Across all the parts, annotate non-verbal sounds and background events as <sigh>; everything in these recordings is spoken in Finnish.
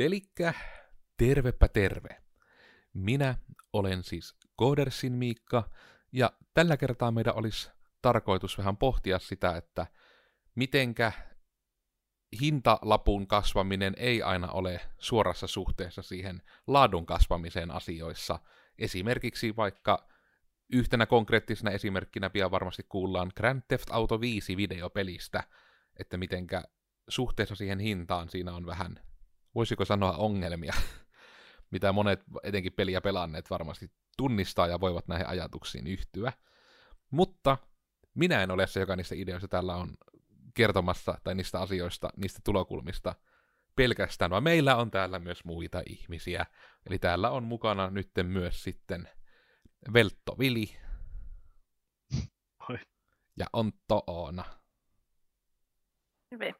Elikkä tervepä terve. Minä olen siis Codersin Miikka, ja tällä kertaa meidän olisi tarkoitus vähän pohtia sitä, että mitenkä hintalapun kasvaminen ei aina ole suorassa suhteessa siihen laadun kasvamiseen asioissa. Esimerkiksi vaikka yhtenä konkreettisena esimerkkinä pian varmasti kuullaan Grand Theft Auto 5 videopelistä, että mitenkä suhteessa siihen hintaan siinä on vähän, voisiko sanoa ongelmia, <laughs> mitä monet etenkin peliä pelanneet varmasti tunnistaa ja voivat näihin ajatuksiin yhtyä. Mutta minä en ole se, joka niistä ideoista täällä on kertomassa, tai niistä asioista, niistä tulokulmista pelkästään, vaan meillä on täällä myös muita ihmisiä. Eli täällä on mukana nyt myös sitten Veltto Vili. <laughs> Oi. Ja Ontto Oona. Hyvä.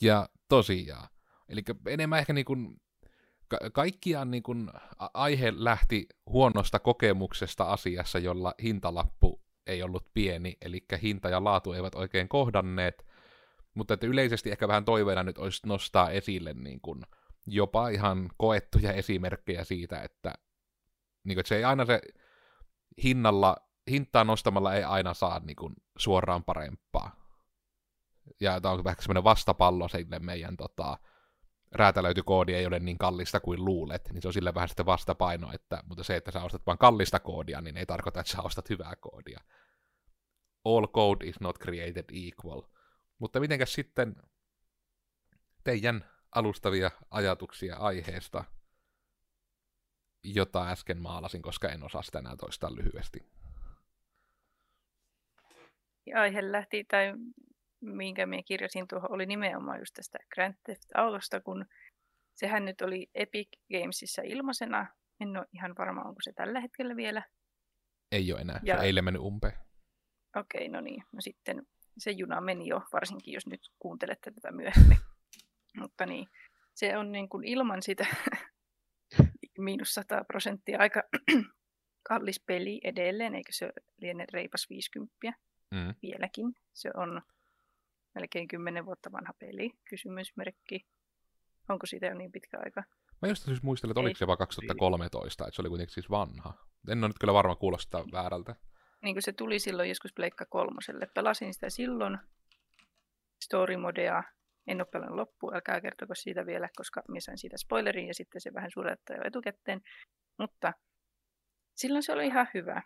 Ja tosiaan. Eli enemmän ehkä niin kuin, ka- kaikkiaan niin kuin aihe lähti huonosta kokemuksesta asiassa, jolla hintalappu ei ollut pieni, eli hinta ja laatu eivät oikein kohdanneet, mutta että yleisesti ehkä vähän toiveena nyt olisi nostaa esille niin kuin jopa ihan koettuja esimerkkejä siitä, että, niin kuin, että se ei aina se hinnalla, hintaa nostamalla ei aina saa niin kuin, suoraan parempaa. Ja tämä on vähän semmoinen vastapallo sille meidän tota, räätälöity ei ole niin kallista kuin luulet, niin se on sille vähän sitten vastapaino, että, mutta se, että sä ostat vain kallista koodia, niin ei tarkoita, että sä ostat hyvää koodia. All code is not created equal. Mutta mitenkäs sitten teidän alustavia ajatuksia aiheesta, jota äsken maalasin, koska en osaa sitä enää toistaa lyhyesti. Aihe lähti, tai minkä minä kirjasin tuohon, oli nimenomaan just tästä Grand Theft Autosta, kun sehän nyt oli Epic Gamesissa ilmaisena. En ole ihan varma, onko se tällä hetkellä vielä. Ei ole enää, Ja- se eilen mennyt umpeen. Okei, no niin. No sitten se juna meni jo, varsinkin jos nyt kuuntelette tätä myöhemmin. <laughs> Mutta niin, se on niin kuin ilman sitä <laughs> miinus 100 prosenttia aika <clears throat> kallis peli edelleen, eikö se liene reipas 50 Mm. vieläkin. Se on melkein 10 vuotta vanha peli, kysymysmerkki. Onko siitä jo niin pitkä aika? Mä just siis muistelen, että oliko se vaan 2013, että se oli kuitenkin siis vanha. En ole nyt kyllä varma kuulostaa väärältä. Niin kuin se tuli silloin joskus Pleikka kolmoselle. Pelasin sitä silloin, story modea. En ole pelannut loppuun, älkää kertoko siitä vielä, koska minä sain siitä spoilerin ja sitten se vähän surettaa jo etukäteen. Mutta silloin se oli ihan hyvä.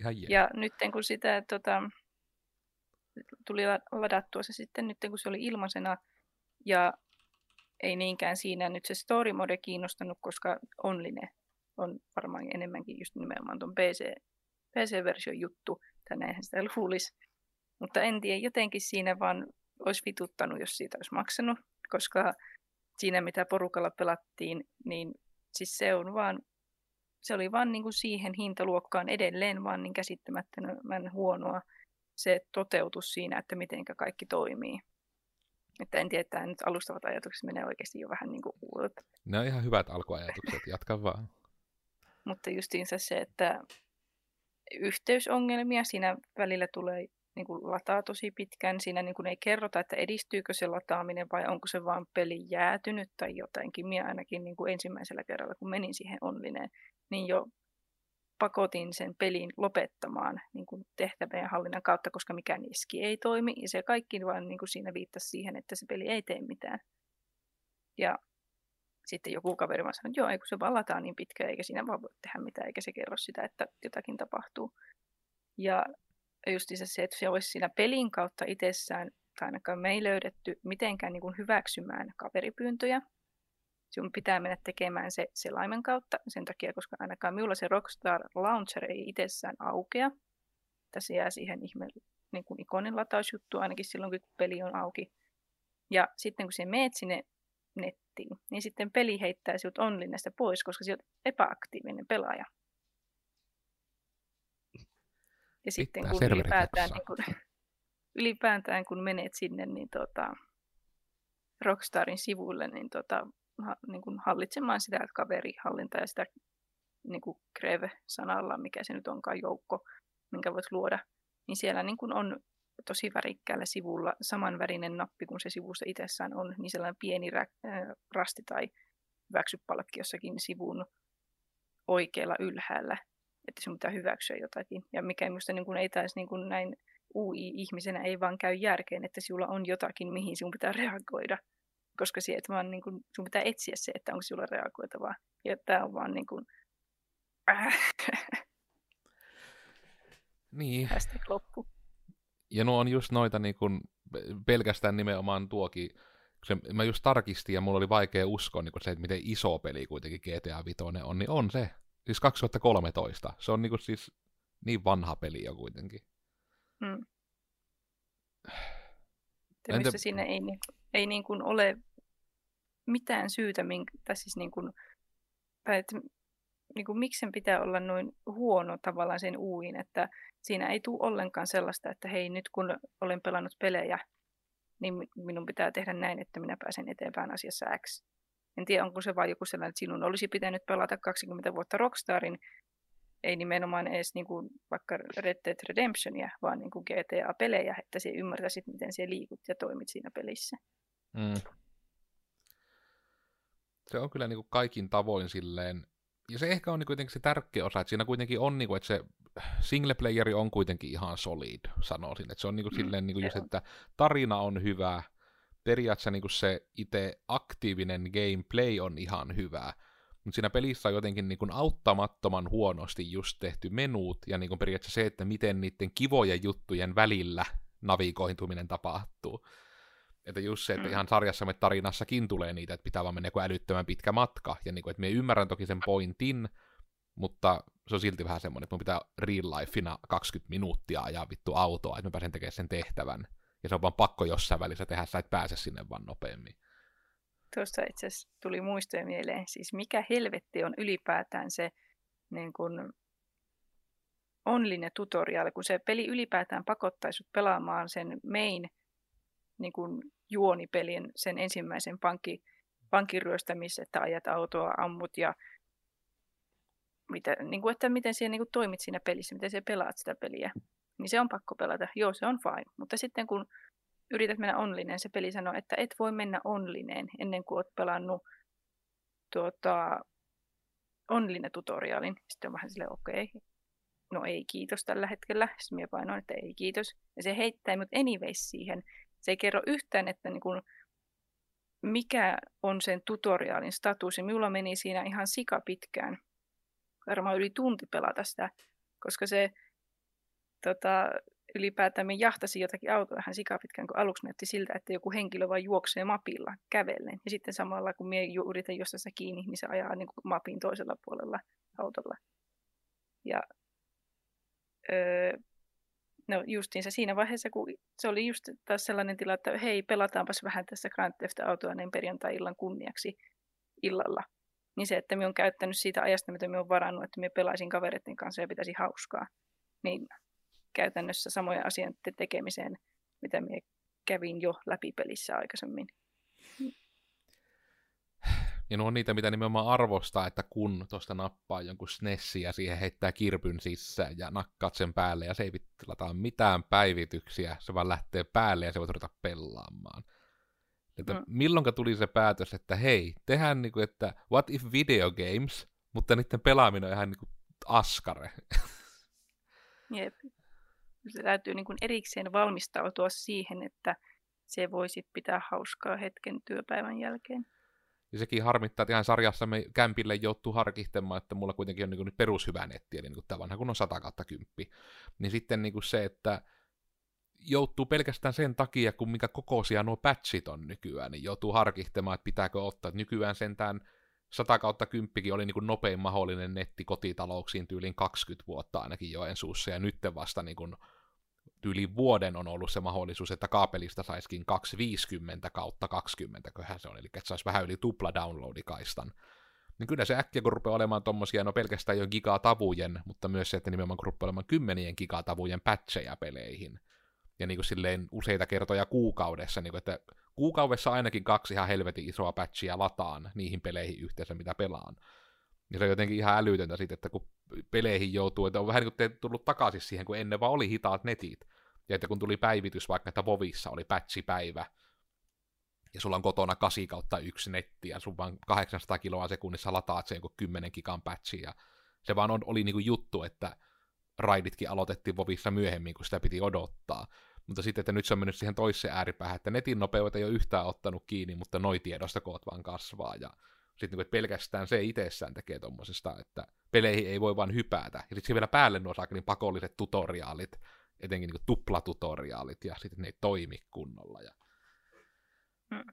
Ihan. Ja nyt kun sitä tota, tuli la- ladattua se sitten, nyt kun se oli ilmaisena. Ja ei niinkään siinä. Nyt se story mode kiinnostanut, koska online on varmaan enemmänkin just nimenomaan tuon PC, PC-version juttu, tai näinhän sitä luulisi. Mutta en tiedä, jotenkin siinä vaan olisi vituttanut, jos siitä olisi maksanut, koska siinä mitä porukalla pelattiin, niin siis se on vaan se oli vaan niin kuin siihen hintaluokkaan edelleen vaan niin käsittämättömän huonoa se toteutus siinä, että miten kaikki toimii. Että en tiedä, että nyt alustavat ajatukset menee oikeasti jo vähän niin kuin uudet. Ne on ihan hyvät alkuajatukset, jatka vaan. <laughs> Mutta justiinsa se, että yhteysongelmia siinä välillä tulee niin kuin lataa tosi pitkään. Siinä niin kuin ei kerrota, että edistyykö se lataaminen vai onko se vaan peli jäätynyt tai jotenkin. Minä ainakin niin kuin ensimmäisellä kerralla, kun menin siihen onlineen, niin jo pakotin sen pelin lopettamaan niin kuin tehtävien hallinnan kautta, koska mikään iski ei toimi. Ja se kaikki vaan niin kuin siinä viittasi siihen, että se peli ei tee mitään. Ja sitten joku kaveri vaan sanoi, että joo, ei kun se vaan lataa niin pitkään, eikä siinä vaan voi tehdä mitään, eikä se kerro sitä, että jotakin tapahtuu. Ja justiinsa se, että se olisi siinä pelin kautta itsessään, tai ainakaan me ei löydetty mitenkään niin kuin hyväksymään kaveripyyntöjä. Sinun pitää mennä tekemään se selaimen kautta sen takia, koska ainakaan minulla se Rockstar Launcher ei itsessään aukea. Tässä jää siihen ihme niin kuin ikonin latausjuttu ainakin silloin, kun peli on auki. Ja sitten kun sinä meet sinne nettiin, niin sitten peli heittää sinut onlinnesta pois, koska sinä olet epäaktiivinen pelaaja. Ja sitten Pitää kun ylipäätään, niin kun, <laughs> ylipäätään kun menet sinne niin tota, Rockstarin sivuille, niin, tota, niin kun hallitsemaan sitä kaverihallintaa ja sitä niin kuin Greve-sanalla, mikä se nyt onkaan joukko, minkä voit luoda, niin siellä niin kun on tosi värikkäällä sivulla samanvärinen nappi kuin se sivusta itsessään on, niin sellainen pieni rä, äh, rasti tai hyväksypalkki jossakin sivun oikealla ylhäällä, että sinun pitää hyväksyä jotakin. Ja mikä minusta niin kuin ei taisi niin kuin näin UI-ihmisenä ei vaan käy järkeen, että sinulla on jotakin, mihin sinun pitää reagoida. Koska se, että vaan niin kuin, sinun pitää etsiä se, että onko sinulla reagoitavaa. Ja tämä on vaan niin kuin... Niin. Hashtag loppu. Ja nuo on just noita niin kuin, pelkästään nimenomaan tuokin, se, mä just tarkistin ja mulla oli vaikea uskoa niin se, että miten iso peli kuitenkin GTA 5 on, niin on se. Siis 2013. Se on niin kuin, siis niin vanha peli jo kuitenkin. Mm. Entä... siinä ei, ei niin kuin ole mitään syytä, minkä, tai siis niin kuin, tai että, niin kuin, miksi sen pitää olla noin huono tavallaan sen uuin, että siinä ei tule ollenkaan sellaista, että hei nyt kun olen pelannut pelejä, niin minun pitää tehdä näin, että minä pääsen eteenpäin asiassa X. En tiedä, onko se vain joku sellainen, että sinun olisi pitänyt pelata 20 vuotta Rockstarin, ei nimenomaan edes niin kuin vaikka Red Dead Redemptionia, vaan niin kuin GTA-pelejä, että se ymmärtäisit, miten se liikut ja toimit siinä pelissä. Mm. Se on kyllä niin kuin kaikin tavoin silleen, ja se ehkä on niin kuitenkin se tärkeä osa, että siinä kuitenkin on, niin kuin, että se single playeri on kuitenkin ihan solid, sanoisin. Että se on niin kuin mm, silleen, niin kuin just, että tarina on hyvä, periaatteessa niin kuin se itse aktiivinen gameplay on ihan hyvä, mutta siinä pelissä on jotenkin niin kuin auttamattoman huonosti just tehty menuut, ja niin kuin periaatteessa se, että miten niiden kivojen juttujen välillä navigointuminen tapahtuu. Että just se, että mm. ihan sarjassamme tarinassakin tulee niitä, että pitää vaan mennä joku älyttömän pitkä matka, ja niin kuin, että me ymmärrän toki sen pointin, mutta se on silti vähän semmoinen, että mun pitää real lifeina 20 minuuttia ajaa vittu autoa, että mä pääsen tekemään sen tehtävän. Ja se on vaan pakko jossain välissä tehdä, sä et pääse sinne vaan nopeammin. Tuosta itse asiassa tuli muistoja mieleen, siis mikä helvetti on ylipäätään se niin kun, online tutorial, kun se peli ylipäätään pakottaisi pelaamaan sen main niin kun, juonipelin, sen ensimmäisen pankki, pankin että ajat autoa, ammut ja mitä, niin kuin, että miten siellä niin kuin, toimit siinä pelissä, miten se pelaat sitä peliä. Niin se on pakko pelata. Joo, se on fine. Mutta sitten kun yrität mennä onlineen, se peli sanoo, että et voi mennä onlineen ennen kuin olet pelannut tuota, online tutorialin. Sitten on vähän silleen, okei, okay. no ei kiitos tällä hetkellä. Sitten minä painoin, että ei kiitos. Ja se heittää mut anyways siihen. Se ei kerro yhtään, että niin kun, mikä on sen tutorialin status. Ja minulla meni siinä ihan sika pitkään. Varmaan yli tunti pelata sitä, koska se tota, ylipäätään me jahtasi jotakin autoa vähän sikapitkään, kun aluksi näytti siltä, että joku henkilö vain juoksee mapilla kävellen. Ja sitten samalla, kun minä yritän jostain sitä kiinni, niin se ajaa niin kuin mapin toisella puolella autolla. Ja öö, no justiinsa siinä vaiheessa, kun se oli just taas sellainen tila, että hei, pelataanpas vähän tässä Grand Theft Autoa perjantai-illan kunniaksi illalla. Niin se, että me on käyttänyt siitä ajasta, mitä me on varannut, että me pelaisin kavereiden kanssa ja pitäisi hauskaa, niin käytännössä samoja asioiden tekemiseen, mitä minä kävin jo läpi pelissä aikaisemmin. Ja nuo on niitä, mitä nimenomaan arvostaa, että kun tuosta nappaa jonkun SNESin ja siihen heittää kirpyn sisään ja nakkaat sen päälle ja se ei lataa mitään päivityksiä, se vaan lähtee päälle ja se voi ruveta pelaamaan. Että mm. milloinka tuli se päätös, että hei, tehdään niinku, että what if video games, mutta niiden pelaaminen on ihan niinku askare. Jep se täytyy niin kuin erikseen valmistautua siihen, että se voisi pitää hauskaa hetken työpäivän jälkeen. Ja sekin harmittaa, että ihan sarjassa me kämpille joutuu harkihtamaan, että mulla kuitenkin on niin kuin nyt perushyvä netti, eli niin kuin tämä vanha kun on 100 kautta 10. Niin sitten niin kuin se, että joutuu pelkästään sen takia, kun mikä kokoisia nuo patchit on nykyään, niin joutuu harkihtamaan, että pitääkö ottaa. Nykyään sentään 100 kautta 10 oli niin kuin nopein mahdollinen netti kotitalouksiin tyyliin 20 vuotta ainakin Joensuussa, ja nyt vasta niin kuin yli vuoden on ollut se mahdollisuus, että kaapelista saisikin 250 kautta 20, köhän se on, eli että saisi vähän yli tupla downloadikaistan. Niin kyllä se äkkiä, kun rupeaa olemaan tommosia, no pelkästään jo gigatavujen, mutta myös se, että nimenomaan kun rupeaa olemaan kymmenien gigatavujen patcheja peleihin. Ja niin kuin silleen useita kertoja kuukaudessa, niin kuin, että kuukaudessa ainakin kaksi ihan helvetin isoa patchia lataan niihin peleihin yhteensä, mitä pelaan. Ja se on jotenkin ihan älytöntä sitten, että kun peleihin joutuu, että on vähän niin kuin tullut takaisin siihen, kun ennen vaan oli hitaat netit. Ja että kun tuli päivitys vaikka, että Vovissa oli päivä, ja sulla on kotona 8 kautta yksi netti, ja sun vaan 800 kiloa sekunnissa lataat sen 10 gigan patchi, ja se vaan on, oli niinku juttu, että raiditkin aloitettiin Vovissa myöhemmin, kun sitä piti odottaa. Mutta sitten, että nyt se on mennyt siihen toiseen ääripäähän, että netin nopeudet ei ole yhtään ottanut kiinni, mutta noi tiedostokoot vaan kasvaa, ja sitten niin pelkästään se itsessään tekee tuommoisesta, että peleihin ei voi vaan hypätä. Ja sitten vielä päälle nuo niin pakolliset tutoriaalit, etenkin niin tuplatutoriaalit, ja sitten ne ei toimi kunnolla. Ja... Hmm.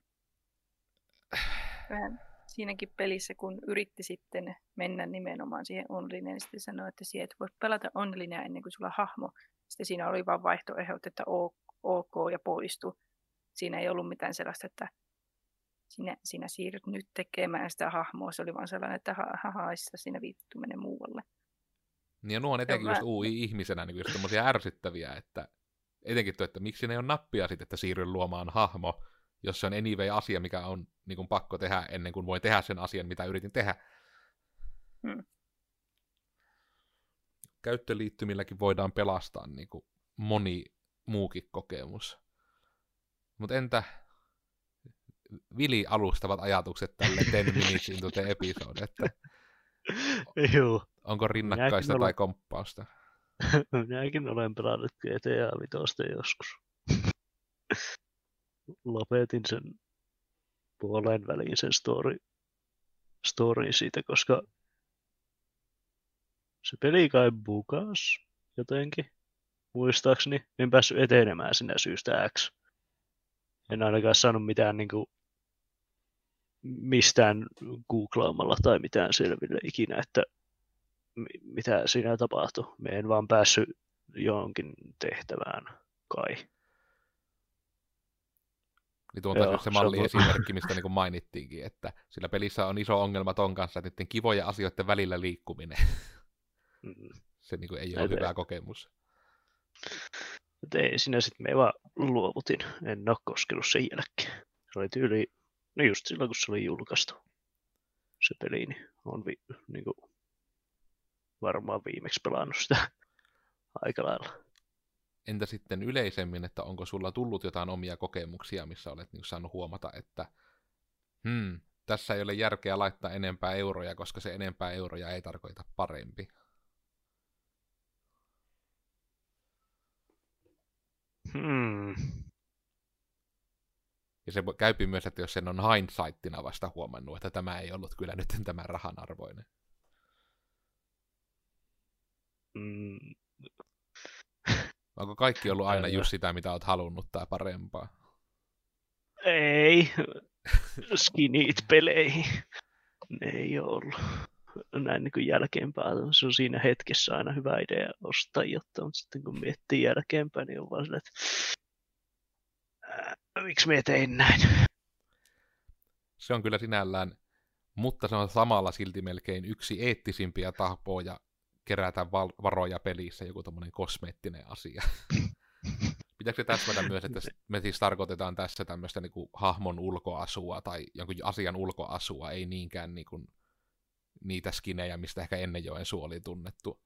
Vähän siinäkin pelissä, kun yritti sitten mennä nimenomaan siihen online, niin sitten sanoi, että siihen et voi pelata online ennen kuin sulla on hahmo. Sitten siinä oli vain vaihtoehdot, että OK ja poistu. Siinä ei ollut mitään sellaista, että sinä, sinä siirryt nyt tekemään sitä hahmoa. Se oli vaan sellainen, että hahaissa siinä viittu menee muualle. Niin ja nuo on etenkin just UI-ihmisenä niin just ärsyttäviä, että etenkin tuo, että miksi ne on nappia sitten, että siirry luomaan hahmo, jos se on anyway-asia, mikä on niin kuin pakko tehdä ennen kuin voi tehdä sen asian, mitä yritin tehdä. Hmm. Käyttöliittymilläkin voidaan pelastaa niin kuin moni muukin kokemus. Mutta entä Vili alustavat ajatukset tälle <laughs> 10 minutes into the episode, että <laughs> Joo. onko rinnakkaista tai komppausta? <laughs> Minäkin olen pelannut GTA Vitosta joskus. <laughs> Lopetin sen puolen väliin sen story, storyin siitä, koska se peli kai bukas jotenkin, muistaakseni. En päässyt etenemään sinä syystä X. En ainakaan saanut mitään niin kuin, mistään googlaamalla tai mitään selville ikinä, että mitä siinä tapahtui. Me en vaan päässyt johonkin tehtävään kai. Niin tuo on se malliesimerkki, mistä niin mainittiinkin, että sillä pelissä on iso ongelma ton kanssa, että niiden kivojen asioiden välillä liikkuminen. Mm. se niin ei ole hyvä kokemus. ei siinä sitten me vaan luovutin. En ole koskenut sen jälkeen. Se oli tyyli No just silloin, kun se oli julkaistu se peli, niin on vi, niin kuin, varmaan viimeksi pelannut sitä <laughs> aika lailla. Entä sitten yleisemmin, että onko sulla tullut jotain omia kokemuksia, missä olet niin saanut huomata, että hmm, tässä ei ole järkeä laittaa enempää euroja, koska se enempää euroja ei tarkoita parempi? Hmm. Ja se käypi myös, että jos sen on hindsightina vasta huomannut, että tämä ei ollut kyllä nyt <laughs> tämän rahan arvoinen. Mm. Onko kaikki ollut aina just sitä, mitä olet halunnut tai parempaa? Ei. Skinit peleihin. Ne ei ollut. Näin niin kuin jälkeenpäin. Se on siinä hetkessä aina hyvä idea ostaa jotta, mutta sitten kun miettii jälkeenpäin, niin on vaan sille, että miksi me tein näin? Se on kyllä sinällään, mutta se on samalla silti melkein yksi eettisimpiä tapoja kerätä val- varoja pelissä, joku tämmöinen kosmeettinen asia. <laughs> Pitääkö se täsmätä myös, että me siis tarkoitetaan tässä tämmöistä niin kuin hahmon ulkoasua tai jonkun asian ulkoasua, ei niinkään niin kuin niitä skinejä, mistä ehkä ennen Joensuu oli tunnettu.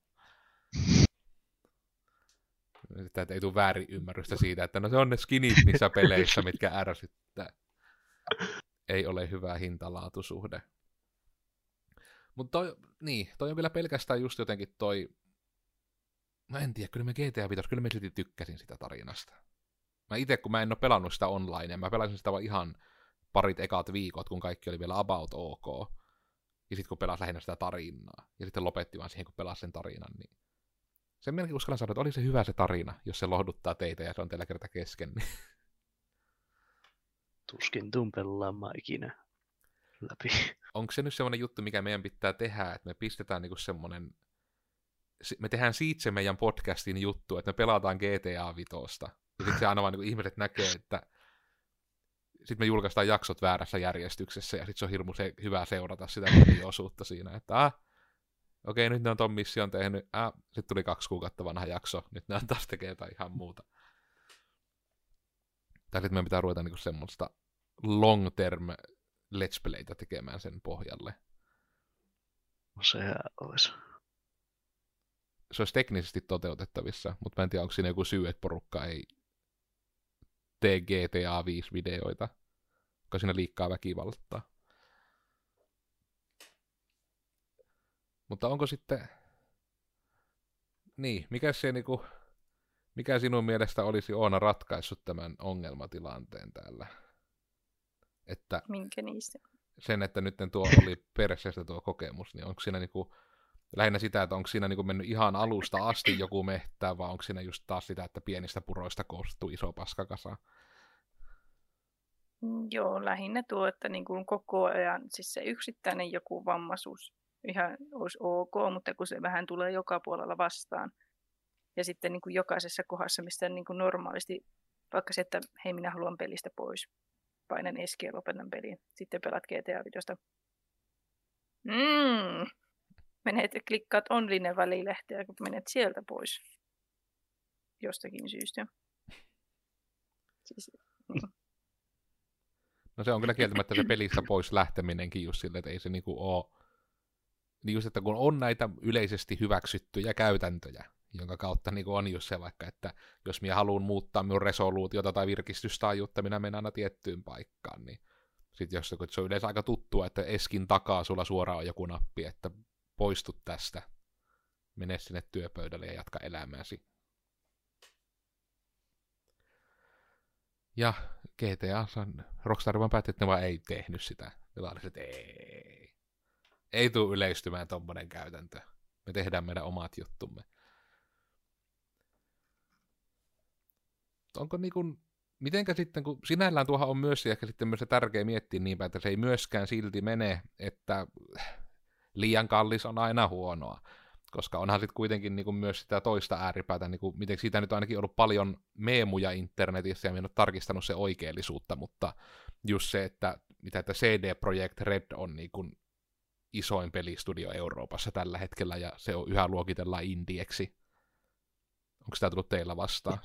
Että ei tule väärin ymmärrystä siitä, että no se on ne skinit niissä peleissä, mitkä ärsyttää. Ei ole hyvä hintalaatusuhde. Mutta toi, niin, toi on vielä pelkästään just jotenkin toi... Mä en tiedä, kyllä me GTA 5, kyllä mä silti tykkäsin sitä tarinasta. Mä itse, kun mä en ole pelannut sitä online, mä pelasin sitä vaan ihan parit ekat viikot, kun kaikki oli vielä about ok. Ja sitten kun pelasin lähinnä sitä tarinaa. Ja sitten lopetti vaan siihen, kun pelasin sen tarinan, niin sen melkein uskallan sanoa, että oli se hyvä se tarina, jos se lohduttaa teitä ja se on teillä kerta kesken. Niin. Tuskin tuun pelaamaan ikinä läpi. Onko se nyt semmoinen juttu, mikä meidän pitää tehdä, että me pistetään niinku semmoinen, me tehdään siitä se meidän podcastin juttu, että me pelataan GTA Vitosta. Ja sitten se aina vaan niin ihmiset näkee, että sitten me julkaistaan jaksot väärässä järjestyksessä, ja sitten se on hirmu se, hyvä seurata sitä osuutta siinä, että ah, okei, nyt ne on ton mission tehnyt, äh, sitten tuli kaksi kuukautta vanha jakso, nyt ne on taas tekee jotain ihan muuta. Tai sitten meidän pitää ruveta niinku semmoista long term let's playtä tekemään sen pohjalle. No sehän olisi. se olisi teknisesti toteutettavissa, mutta mä en tiedä, onko siinä joku syy, että porukka ei tee GTA 5-videoita, koska siinä liikkaa väkivaltaa. Mutta onko sitten... Niin, mikä se niinku... Mikä sinun mielestä olisi Oona ratkaissut tämän ongelmatilanteen täällä? Että Minkä niistä? sen, että nyt tuo oli perseestä tuo kokemus, niin onko siinä niinku, lähinnä sitä, että onko siinä niinku mennyt ihan alusta asti joku mehtää, vai onko siinä just taas sitä, että pienistä puroista koostuu iso paskakasa? Mm, Joo, lähinnä tuo, että niin kuin koko ajan siis se yksittäinen joku vammaisuus ihan olisi ok, mutta kun se vähän tulee joka puolella vastaan. Ja sitten niin kuin jokaisessa kohdassa, mistä niin kuin normaalisti, vaikka se, että hei minä haluan pelistä pois, painan eski ja lopetan pelin. Sitten pelaat GTA videosta. Mm. Menet ja klikkaat online välilehteä, kun menet sieltä pois. Jostakin syystä. Siis, niin. No se on kyllä kieltämättä se pelistä pois lähteminenkin just silleen, että ei se niinku oo... Niin just, että kun on näitä yleisesti hyväksyttyjä käytäntöjä, jonka kautta niin on just se vaikka, että jos minä haluan muuttaa minun resoluutiota tai virkistystaajuutta, minä menen aina tiettyyn paikkaan, niin sitten jos se on yleensä aika tuttua, että eskin takaa sulla suoraan on joku nappi, että poistu tästä, mene sinne työpöydälle ja jatka elämääsi. Ja GTA, Rockstar vaan päätti, että ne vaan ei tehnyt sitä. Ne vaan että ei. Ei tule yleistymään tommonen käytäntö. Me tehdään meidän omat juttumme. Onko niinku, mitenkä sitten, kun sinällään tuohan on myös ehkä sitten myös se tärkeä miettiä niin päin, että se ei myöskään silti mene, että liian kallis on aina huonoa. Koska onhan sitten kuitenkin niinku myös sitä toista ääripäätä, niinku, miten siitä nyt on ainakin ollut paljon meemuja internetissä, ja minä tarkistanut se oikeellisuutta, mutta just se, että mitä että CD Projekt Red on niinku isoin pelistudio Euroopassa tällä hetkellä, ja se on yhä luokitellaan indieksi. Onko sitä tullut teillä vastaan?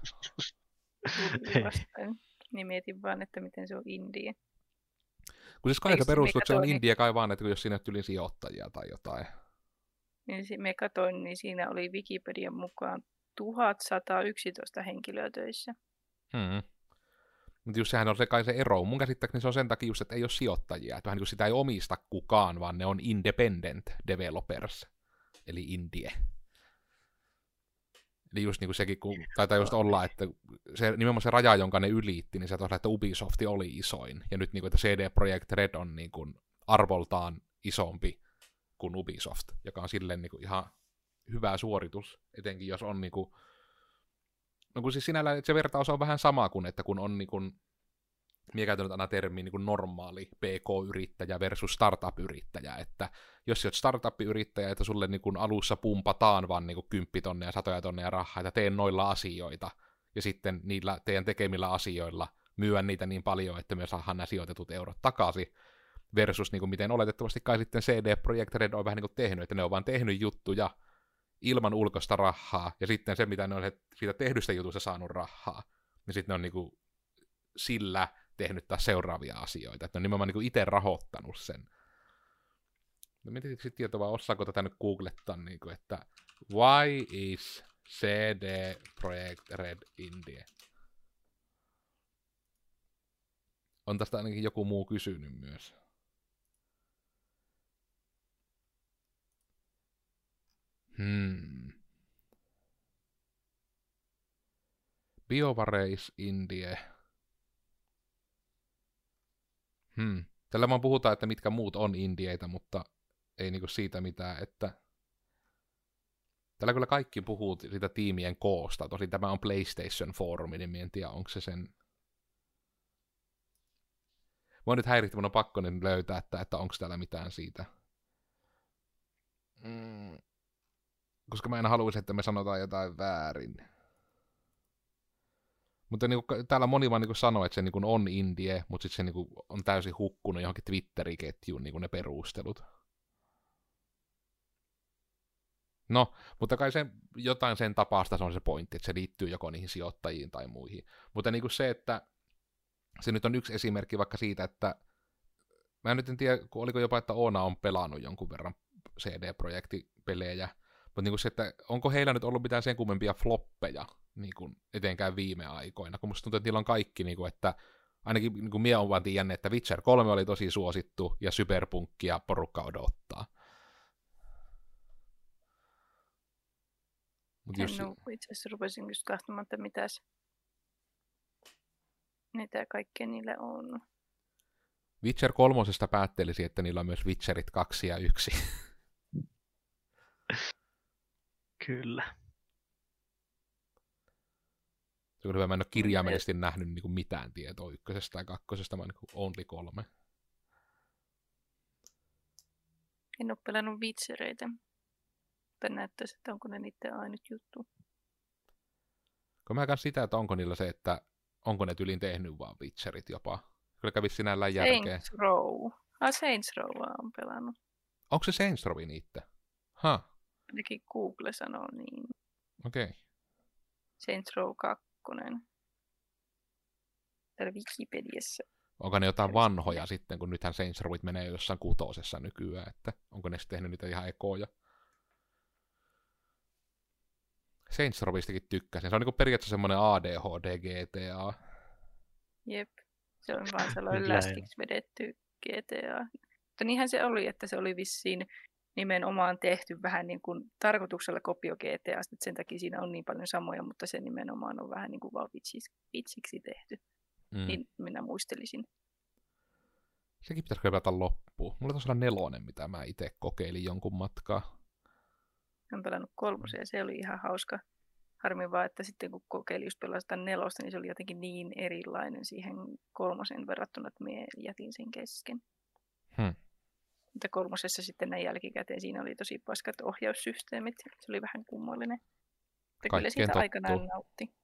Vastaan. Niin mietin vaan, että miten se on indie. Kun siis kai Eikö se se perustuu, että se on India kai vaan, että jos siinä tuli sijoittajia tai jotain. Niin si- me katoin, niin siinä oli Wikipedian mukaan 1111 henkilöä töissä. Hmm. Mutta just sehän on se kai se ero. Mun käsittääkseni se on sen takia just, että ei ole sijoittajia. Että vähän niin kuin sitä ei omista kukaan, vaan ne on independent developers. Eli indie. Eli just niin kuin sekin, kun taitaa just olla, että se, nimenomaan se raja, jonka ne ylitti, niin se tosiaan, että Ubisoft oli isoin. Ja nyt niin kuin, että CD Projekt Red on niin kuin arvoltaan isompi kuin Ubisoft, joka on silleen niin kuin ihan hyvä suoritus, etenkin jos on niin kuin, no kun siis sinällään se vertaus on vähän sama kuin, että kun on niin kuin, minä käytän nyt aina termiä niin kuin normaali PK-yrittäjä versus startup-yrittäjä, että jos olet startup-yrittäjä, että sulle niin kuin alussa pumpataan vaan niin kymppitonneja, satoja tonneja rahaa, että teen noilla asioita, ja sitten niillä teidän tekemillä asioilla myyä niitä niin paljon, että me saadaan nämä sijoitetut eurot takaisin, versus niin kuin miten oletettavasti kai sitten CD Projekt Red on vähän niin kuin tehnyt, että ne on vaan tehnyt juttuja ilman ulkoista rahaa, ja sitten se, mitä ne on siitä tehdystä jutusta saanut rahaa, niin sitten ne on niin kuin sillä tehnyt taas seuraavia asioita, että ne on nimenomaan niin kuin itse rahoittanut sen. No mietitkö sitten tietoa, osaako tätä nyt googlettaa, niin kuin, että why is CD Projekt Red Indie? On tästä ainakin joku muu kysynyt myös. Hmm. Biovareis Indie. Hmm. Tällä vaan puhutaan, että mitkä muut on indieitä, mutta ei niinku siitä mitään, että Tällä kyllä kaikki puhuu siitä tiimien koosta. Tosin tämä on PlayStation Forumi, niin en tiedä, onko se sen... Mä nyt häiritti, mun on pakko nyt löytää, että, että onko täällä mitään siitä. Mm. Koska mä en haluaisi, että me sanotaan jotain väärin. Mutta niin kuin, täällä moni vaan niin sanoo, että se niin on indie, mutta sitten se niin on täysin hukkunut johonkin Twitteri-ketjuun niin ne perustelut. No, mutta kai se jotain sen tapaista se on se pointti, että se liittyy joko niihin sijoittajiin tai muihin. Mutta niin kuin se, että se nyt on yksi esimerkki vaikka siitä, että mä nyt en tiedä, oliko jopa, että Oona on pelannut jonkun verran CD-projektipelejä, Mutta niin se, että onko heillä nyt ollut mitään sen kummempia floppeja niin kuin etenkään viime aikoina, kun musta tuntuu, että niillä on kaikki, niin kuin, että ainakin niin kuin minä olen vaan tiennyt, että Witcher 3 oli tosi suosittu ja Cyberpunkkia porukka odottaa. Mut just... No, itse asiassa rupesin just kahtomaan, että mitäs, mitä kaikkea niille on. Witcher kolmosesta päättelisi, että niillä on myös Witcherit 2 ja 1. <laughs> Kyllä. Se on hyvä, mä en ole kirjaimellisesti nähnyt niin kuin mitään tietoa ykkösestä tai kakkosesta, vaan niin only kolme. En ole pelannut Witchereitä. Mutta näyttäisi, että onko ne niiden ainut juttu. Kun mä sitä, että onko niillä se, että onko ne tylin tehnyt vaan Witcherit jopa. Kyllä kävisi sinällään järkeä. Saints Row. Ah, Saints Row on pelannut. Onko se Saints Row niitä? Ha. Ainakin Google sanoo niin. Okei. Okay. Saints Row 2. Täällä Wikipediassa. Onko ne jotain vanhoja sitten, kun nythän Saints Rowit menee jossain kutosessa nykyään, että onko ne sitten tehnyt niitä ihan ekoja? Saints Rowistakin tykkäsin. Se on niin periaatteessa semmoinen ADHD GTA. Jep. Se on vaan <laughs> sellainen läskiksi vedetty GTA. Mutta niinhän se oli, että se oli vissiin nimenomaan tehty vähän niin kuin tarkoituksella kopio GTA, että sen takia siinä on niin paljon samoja, mutta se nimenomaan on vähän niin kuin vaan vitsiksi, vitsiksi tehty. Mm. Niin minä muistelisin. Sekin pitäisi pelata loppuun. Mulla taisi olla nelonen, mitä mä itse kokeilin jonkun matkaa. Olen pelannut kolmosen ja se oli ihan hauska. Harmi vaan, että sitten kun kokeilin just pelata nelosta, niin se oli jotenkin niin erilainen siihen kolmosen verrattuna, että minä jätin sen kesken. Hmm. Mutta kolmosessa sitten näin jälkikäteen siinä oli tosi paskat ohjaussysteemit. Se oli vähän kummallinen. Mutta kyllä siitä tottu. aikanaan nautti.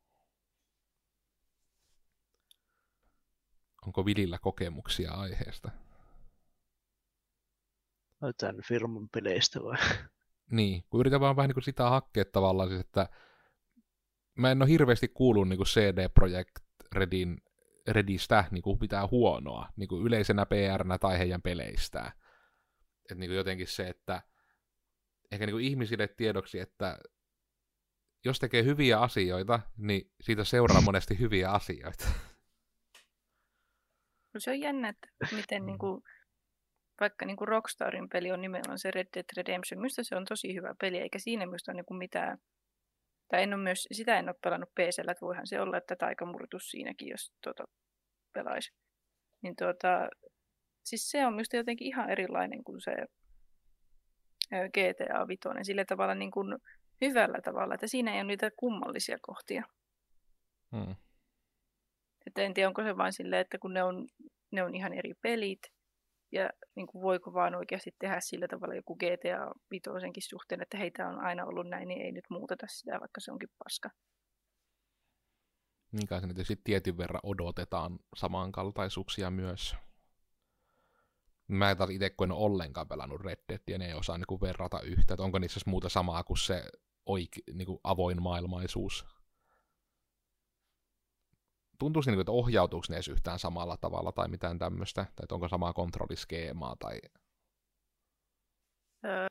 Onko Vilillä kokemuksia aiheesta? Tämän firman peleistä vai? Niin, kun yritän vaan vähän niin kuin sitä hakea tavallaan, siis että mä en ole hirveästi kuullut niin kuin CD Projekt Redin, Redistä niin kuin pitää huonoa niin kuin yleisenä PR-nä tai heidän peleistään. Että niin kuin jotenkin se, että ehkä niin kuin ihmisille tiedoksi, että jos tekee hyviä asioita, niin siitä seuraa monesti hyviä asioita. <laughs> No se on jännä, että miten niin kuin, vaikka niin kuin Rockstarin peli on nimenomaan se Red Dead Redemption, minusta se on tosi hyvä peli, eikä siinä minusta ole niin kuin mitään tai en ole myös, sitä en ole pelannut pc että voihan se olla, että murtus siinäkin, jos tuota, pelaisi. Niin tuota, siis se on minusta jotenkin ihan erilainen kuin se GTA 5, sillä tavalla niin kuin hyvällä tavalla, että siinä ei ole niitä kummallisia kohtia. Hmm. Että en tiedä, onko se vain silleen, että kun ne on, ne on ihan eri pelit, ja niin kuin voiko vaan oikeasti tehdä sillä tavalla joku GTA 5 suhteen, että heitä on aina ollut näin, niin ei nyt muuteta sitä, vaikka se onkin paska. Niin kai se tietysti tietyn verran odotetaan samankaltaisuuksia myös. Mä en taas itse, kun en ole ollenkaan pelannut Red Deadia, niin ei osaa niin verrata yhtä, että onko niissä muuta samaa kuin se oike, niin kuin avoin maailmaisuus tuntuisi, niin että ohjautuuko ne edes yhtään samalla tavalla tai mitään tämmöistä, tai että onko samaa kontrolliskeemaa tai... Öö,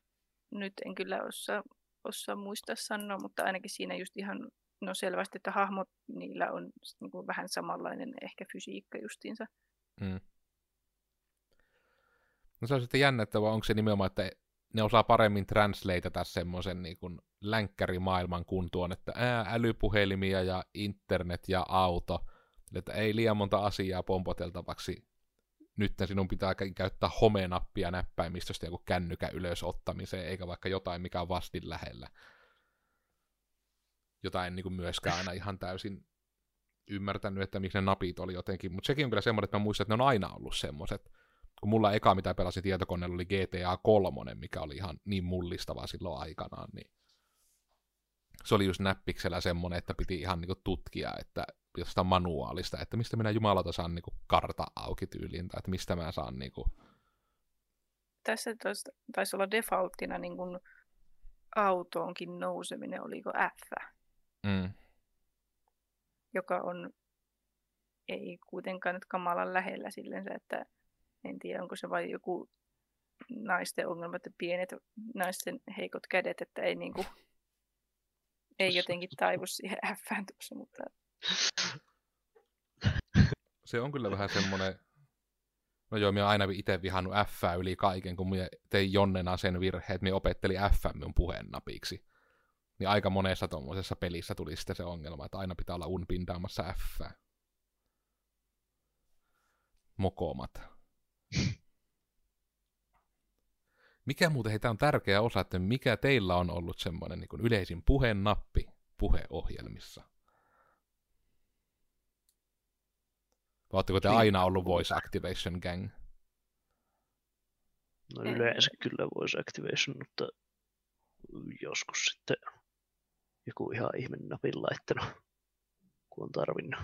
nyt en kyllä osaa, osaa muistaa sanoa, mutta ainakin siinä just ihan no selvästi, että hahmot, niillä on niin kuin vähän samanlainen ehkä fysiikka justiinsa. Mm. No se on sitten jännä, onko se nimenomaan, että ne osaa paremmin translateata semmoisen niin länkkärimaailman kuntoon, että ää, älypuhelimia ja internet ja auto – että ei liian monta asiaa pompoteltavaksi. Nyt sinun pitää käyttää homenappia näppäimistöstä joku kännykän ylös ottamiseen, eikä vaikka jotain, mikä on vastin lähellä. Jota en niin kuin myöskään aina ihan täysin ymmärtänyt, että miksi ne napit oli jotenkin. Mutta sekin on kyllä semmoinen, että mä muistan, että ne on aina ollut semmoiset. Kun mulla eka, mitä pelasin tietokoneella, oli GTA 3, mikä oli ihan niin mullistava silloin aikanaan, niin se oli just näppiksellä semmoinen, että piti ihan niinku tutkia, että jostain manuaalista, että mistä minä jumalata saan niinku karta auki tyyliin, tai että mistä mä saan niinku... Tässä taisi olla defaulttina niin kuin autoonkin nouseminen, oliko F? Mm. Joka on ei kuitenkaan nyt kamalan lähellä sillensä, että en tiedä onko se vain joku naisten ongelmat ja pienet naisten heikot kädet, että ei niinku, <laughs> ei jotenkin taivu siihen F tuossa, mutta Se on kyllä vähän semmoinen, no joo, minä aina itse vihannut F yli kaiken, kun minä tein Jonnena sen virheen, että minä opettelin F minun puheennapiksi. Niin aika monessa tuommoisessa pelissä tuli sitten se ongelma, että aina pitää olla unpindaamassa F. Mokomat. Mikä muuten heitä on tärkeä osa, että mikä teillä on ollut semmoinen niin yleisin puheennappi puheohjelmissa? Vai oletteko te Niin. aina ollut voice activation gang? No yleensä kyllä voice activation, mutta joskus sitten joku ihan ihme napin laittanut, kun on tarvinnut.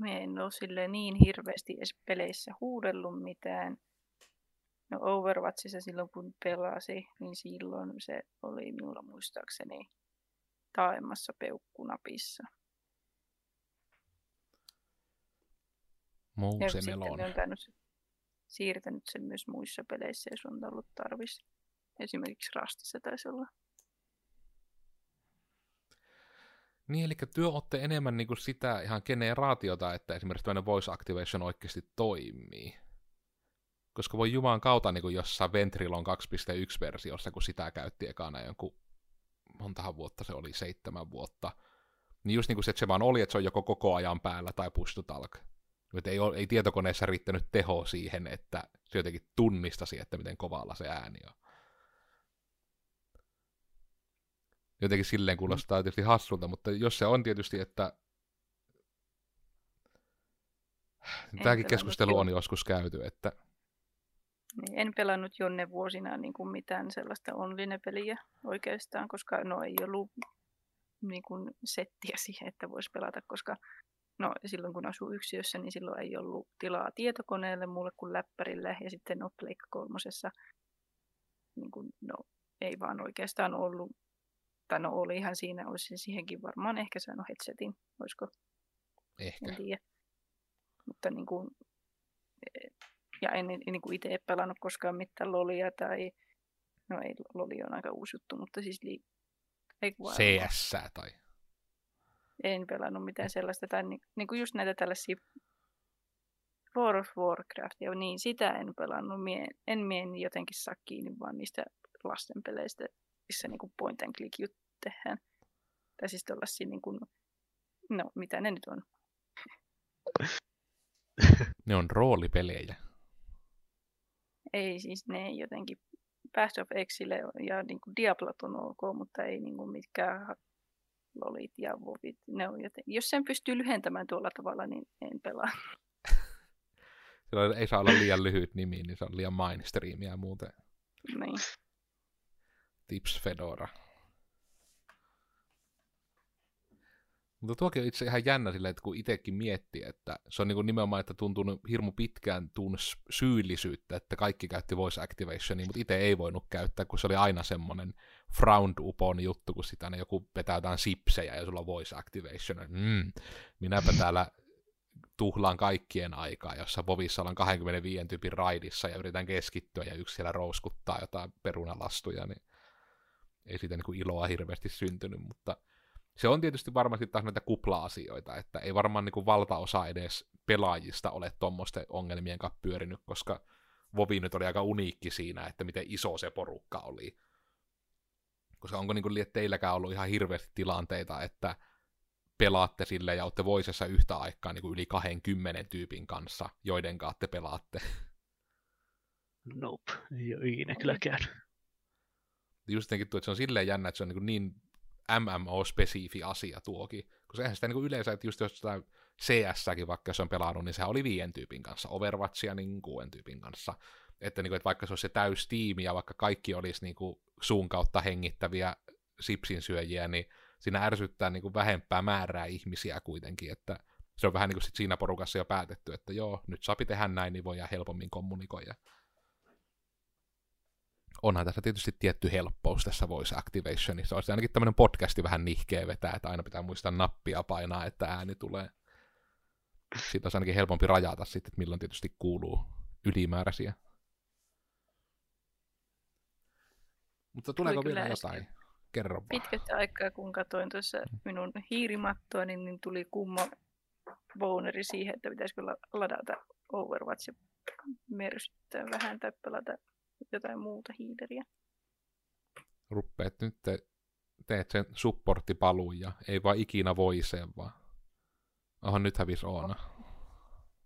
Me en ole sille niin hirveästi edes peleissä huudellut mitään. No Overwatchissa silloin kun pelasi, niin silloin se oli minulla muistaakseni taemmassa peukkunapissa. Ja Mouse sitten Melon. ne on tainnut siirtänyt sen myös muissa peleissä, jos on ollut tarvis. Esimerkiksi Rastissa taisi olla. Niin, eli työ olette enemmän niin kuin sitä ihan generaatiota, että esimerkiksi tämmöinen voice activation oikeasti toimii. Koska voi juman kautta niin kuin jossain Ventrilon 2.1-versiossa, kun sitä käytti ekana jonkun, montahan vuotta se oli, seitsemän vuotta. Niin just niin kuin se, että se vaan oli, että se on joko koko ajan päällä tai push to talk. Että ei, ei tietokoneessa riittänyt teho siihen, että se jotenkin tunnistasi, että miten kovalla se ääni on. Jotenkin silleen kuulostaa tietysti hassulta, mutta jos se on tietysti, että tämäkin keskustelu on joskus käyty, että Niin, en pelannut jonne vuosina niin kuin mitään sellaista online-peliä oikeastaan, koska no ei ollut niin kuin settiä siihen, että voisi pelata, koska no, silloin kun asuu yksiössä, niin silloin ei ollut tilaa tietokoneelle mulle kuin läppärille ja sitten no Pleikka kolmosessa. Niin kuin, no, ei vaan oikeastaan ollut, tai no olihan siinä, olisi siihenkin varmaan ehkä saanut headsetin, olisiko ehkä. en tiedä. Mutta niin kuin, eh, ja en niin kuin itse pelannut koskaan mitään lolia tai, no ei, loli on aika uusi juttu, mutta siis li, ei CS tai en pelannut mitään sellaista, tai niin, niin kuin just näitä tällaisia World of Warcraft, ja niin sitä en pelannut, mie, en mien jotenkin saa kiinni vaan niistä lastenpeleistä, missä niin kuin point and click juttu tehdään. Tai siis tollaisia niin kuin, no mitä ne nyt on, <laughs> ne on roolipelejä. Ei siis ne jotenkin Path of Exile ja niin kuin Diablot on ok, mutta ei niin kuin mitkään lolit ja vovit. Ne on joten... Jos sen pystyy lyhentämään tuolla tavalla, niin en pelaa. <laughs> Sillä ei saa olla liian lyhyt nimi, niin se on liian mainstreamia muuten. Niin. Tips Fedora. Mutta tuokin on itse ihan jännä silleen, että kun itsekin miettii, että se on niin nimenomaan, että tuntunut hirmu pitkään tuun s- syyllisyyttä, että kaikki käytti voice activationia, mutta itse ei voinut käyttää, kun se oli aina semmoinen frowned upon juttu, kun sitä ne joku vetää jotain sipsejä ja sulla on voice activation. Mm, minäpä täällä tuhlaan kaikkien aikaa, jossa Vovissa ollaan 25 tyypin raidissa ja yritän keskittyä ja yksi siellä rouskuttaa jotain perunalastuja, niin ei siitä niin kuin iloa hirveästi syntynyt, mutta se on tietysti varmasti taas näitä kupla-asioita, että ei varmaan niin kuin valtaosa edes pelaajista ole tuommoisten ongelmien kanssa pyörinyt, koska Vovi nyt oli aika uniikki siinä, että miten iso se porukka oli. Koska onko niin kuin, teilläkään ollut ihan hirveästi tilanteita, että pelaatte sille ja olette voisessa yhtä aikaa niin kuin yli 20 tyypin kanssa, joiden kanssa te pelaatte. Nope, ei ole ikinä kyllä käynyt. Just jotenkin tuo, että se on silleen jännä, että se on niin, niin MMO-spesifi asia tuokin. Koska eihän sitä niin yleensä, että just jos CS-säkin vaikka jos on pelannut, niin sehän oli viien tyypin kanssa. Overwatchia niin kuuden tyypin kanssa. Että, niin kuin, että vaikka se olisi se täys tiimi ja vaikka kaikki olisi niin kuin suun kautta hengittäviä sipsin syöjiä, niin siinä ärsyttää niin kuin vähempää määrää ihmisiä kuitenkin, että se on vähän niin kuin sit siinä porukassa jo päätetty, että joo, nyt sapi tehdä näin, niin voidaan helpommin kommunikoida. Onhan tässä tietysti tietty helppous tässä voice activationissa. Olisi ainakin tämmöinen podcasti vähän nihkeä vetää, että aina pitää muistaa nappia painaa, että ääni tulee. Siitä olisi ainakin helpompi rajata sitten, että milloin tietysti kuuluu ylimääräisiä. Mutta tuleeko vielä jotain? Kerro vaan. Pitkästä aikaa, kun katsoin tuossa minun hiirimattoa, niin, niin tuli kumma boneri siihen, että pitäisikö la- ladata Overwatch ja mersyttää vähän tai pelata jotain muuta hiileriä. Ruppeet nyt te, teet sen supporttipaluun ja ei vaan ikinä voiseen vaan. Oho, nyt hävisi Oona.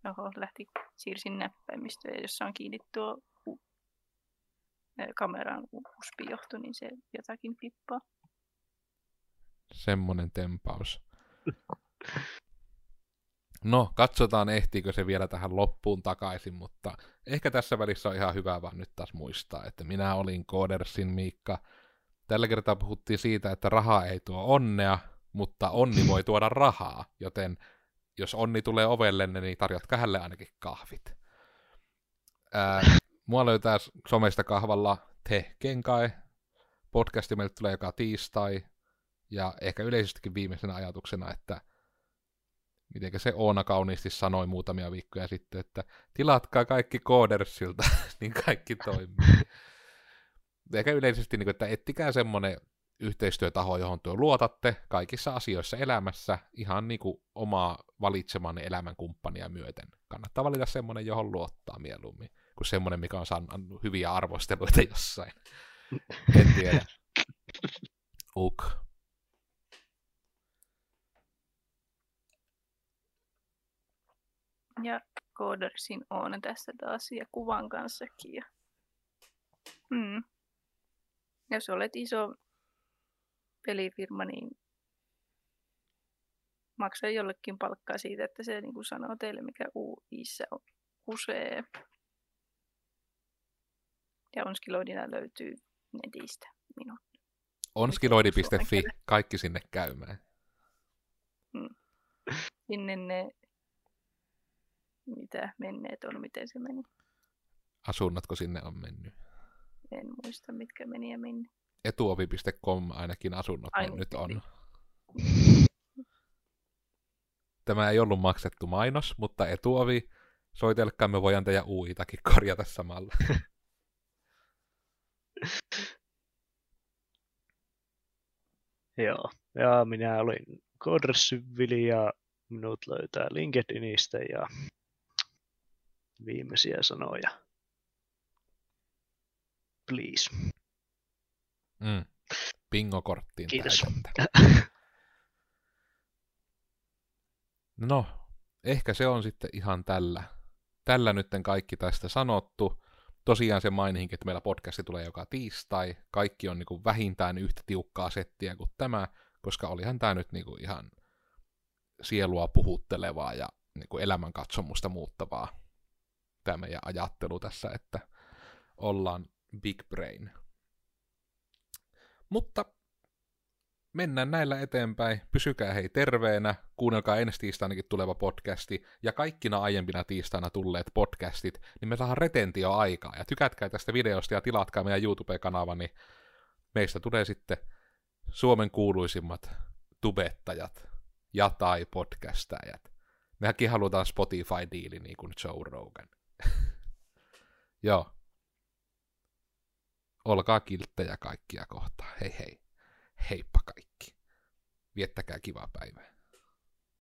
Oho, lähti, siirsin näppäimistöä ja jossa on kiinni tuo u- kameran USB-johto, niin se jotakin flippaa. Semmonen tempaus. <laughs> No, katsotaan ehtiikö se vielä tähän loppuun takaisin, mutta ehkä tässä välissä on ihan hyvä vaan nyt taas muistaa, että minä olin Codersin Miikka. Tällä kertaa puhuttiin siitä, että raha ei tuo onnea, mutta onni voi tuoda rahaa, joten jos onni tulee ovellenne, niin tarjotkaa hänelle ainakin kahvit. Ää, mua löytää somesta kahvalla Te Kenkai. Podcasti meille tulee joka tiistai. Ja ehkä yleisestikin viimeisenä ajatuksena, että miten se Oona kauniisti sanoi muutamia viikkoja sitten, että tilatkaa kaikki Codersilta, <laughs> niin kaikki toimii. Ehkä yleisesti, niin kuin, että ettikää semmoinen yhteistyötaho, johon työ luotatte kaikissa asioissa elämässä ihan niin kuin omaa valitsemanne elämänkumppania myöten. Kannattaa valita semmoinen, johon luottaa mieluummin, kuin semmoinen, mikä on saanut hyviä arvosteluita jossain. En tiedä. <laughs> Uk. Ja Codersin on tässä taas ja kuvan kanssakin. Ja... Mm. Jos olet iso pelifirma, niin maksaa jollekin palkkaa siitä, että se niin kuin sanoo teille, mikä UIssä on kusee. Ja Onskiloidina löytyy netistä minut. Onskiloidi.fi, kaikki sinne käymään. Sinne ne, mitä menneet on, miten se meni. Asunnotko sinne on mennyt? En muista, mitkä meni ja minne. Etuovi.com ainakin asunnot Ai on, niin, nyt on. niin. <laughs> Tämä ei ollut maksettu mainos, mutta etuovi, soitelkaa, me voidaan teidän uitakin korjata samalla. <laughs> Joo, ja minä olin Kodressyvili ja minut löytää LinkedInistä ja viimeisiä sanoja. Please. Mm. Bingo-korttiin Kiitos. täytettä. No, ehkä se on sitten ihan tällä. Tällä nytten kaikki tästä sanottu. Tosiaan se maininkin, että meillä podcasti tulee joka tiistai. Kaikki on niinku vähintään yhtä tiukkaa settiä kuin tämä, koska olihan tämä nyt niinku ihan sielua puhuttelevaa ja niinku elämänkatsomusta muuttavaa tämä meidän ajattelu tässä, että ollaan big brain. Mutta mennään näillä eteenpäin. Pysykää hei terveenä, kuunnelkaa ensi tiistainakin tuleva podcasti, ja kaikkina aiempina tiistaina tulleet podcastit, niin me saadaan retentio aikaa, ja tykätkää tästä videosta ja tilatkaa meidän YouTube-kanava, niin meistä tulee sitten Suomen kuuluisimmat tubettajat ja tai podcastajat. Mehän halutaan Spotify-diili niin kuin Joe Rogan. <laughs> Joo. Olkaa kilttejä kaikkia kohtaa. Hei hei. Heippa kaikki. Viettäkää kivaa päivää.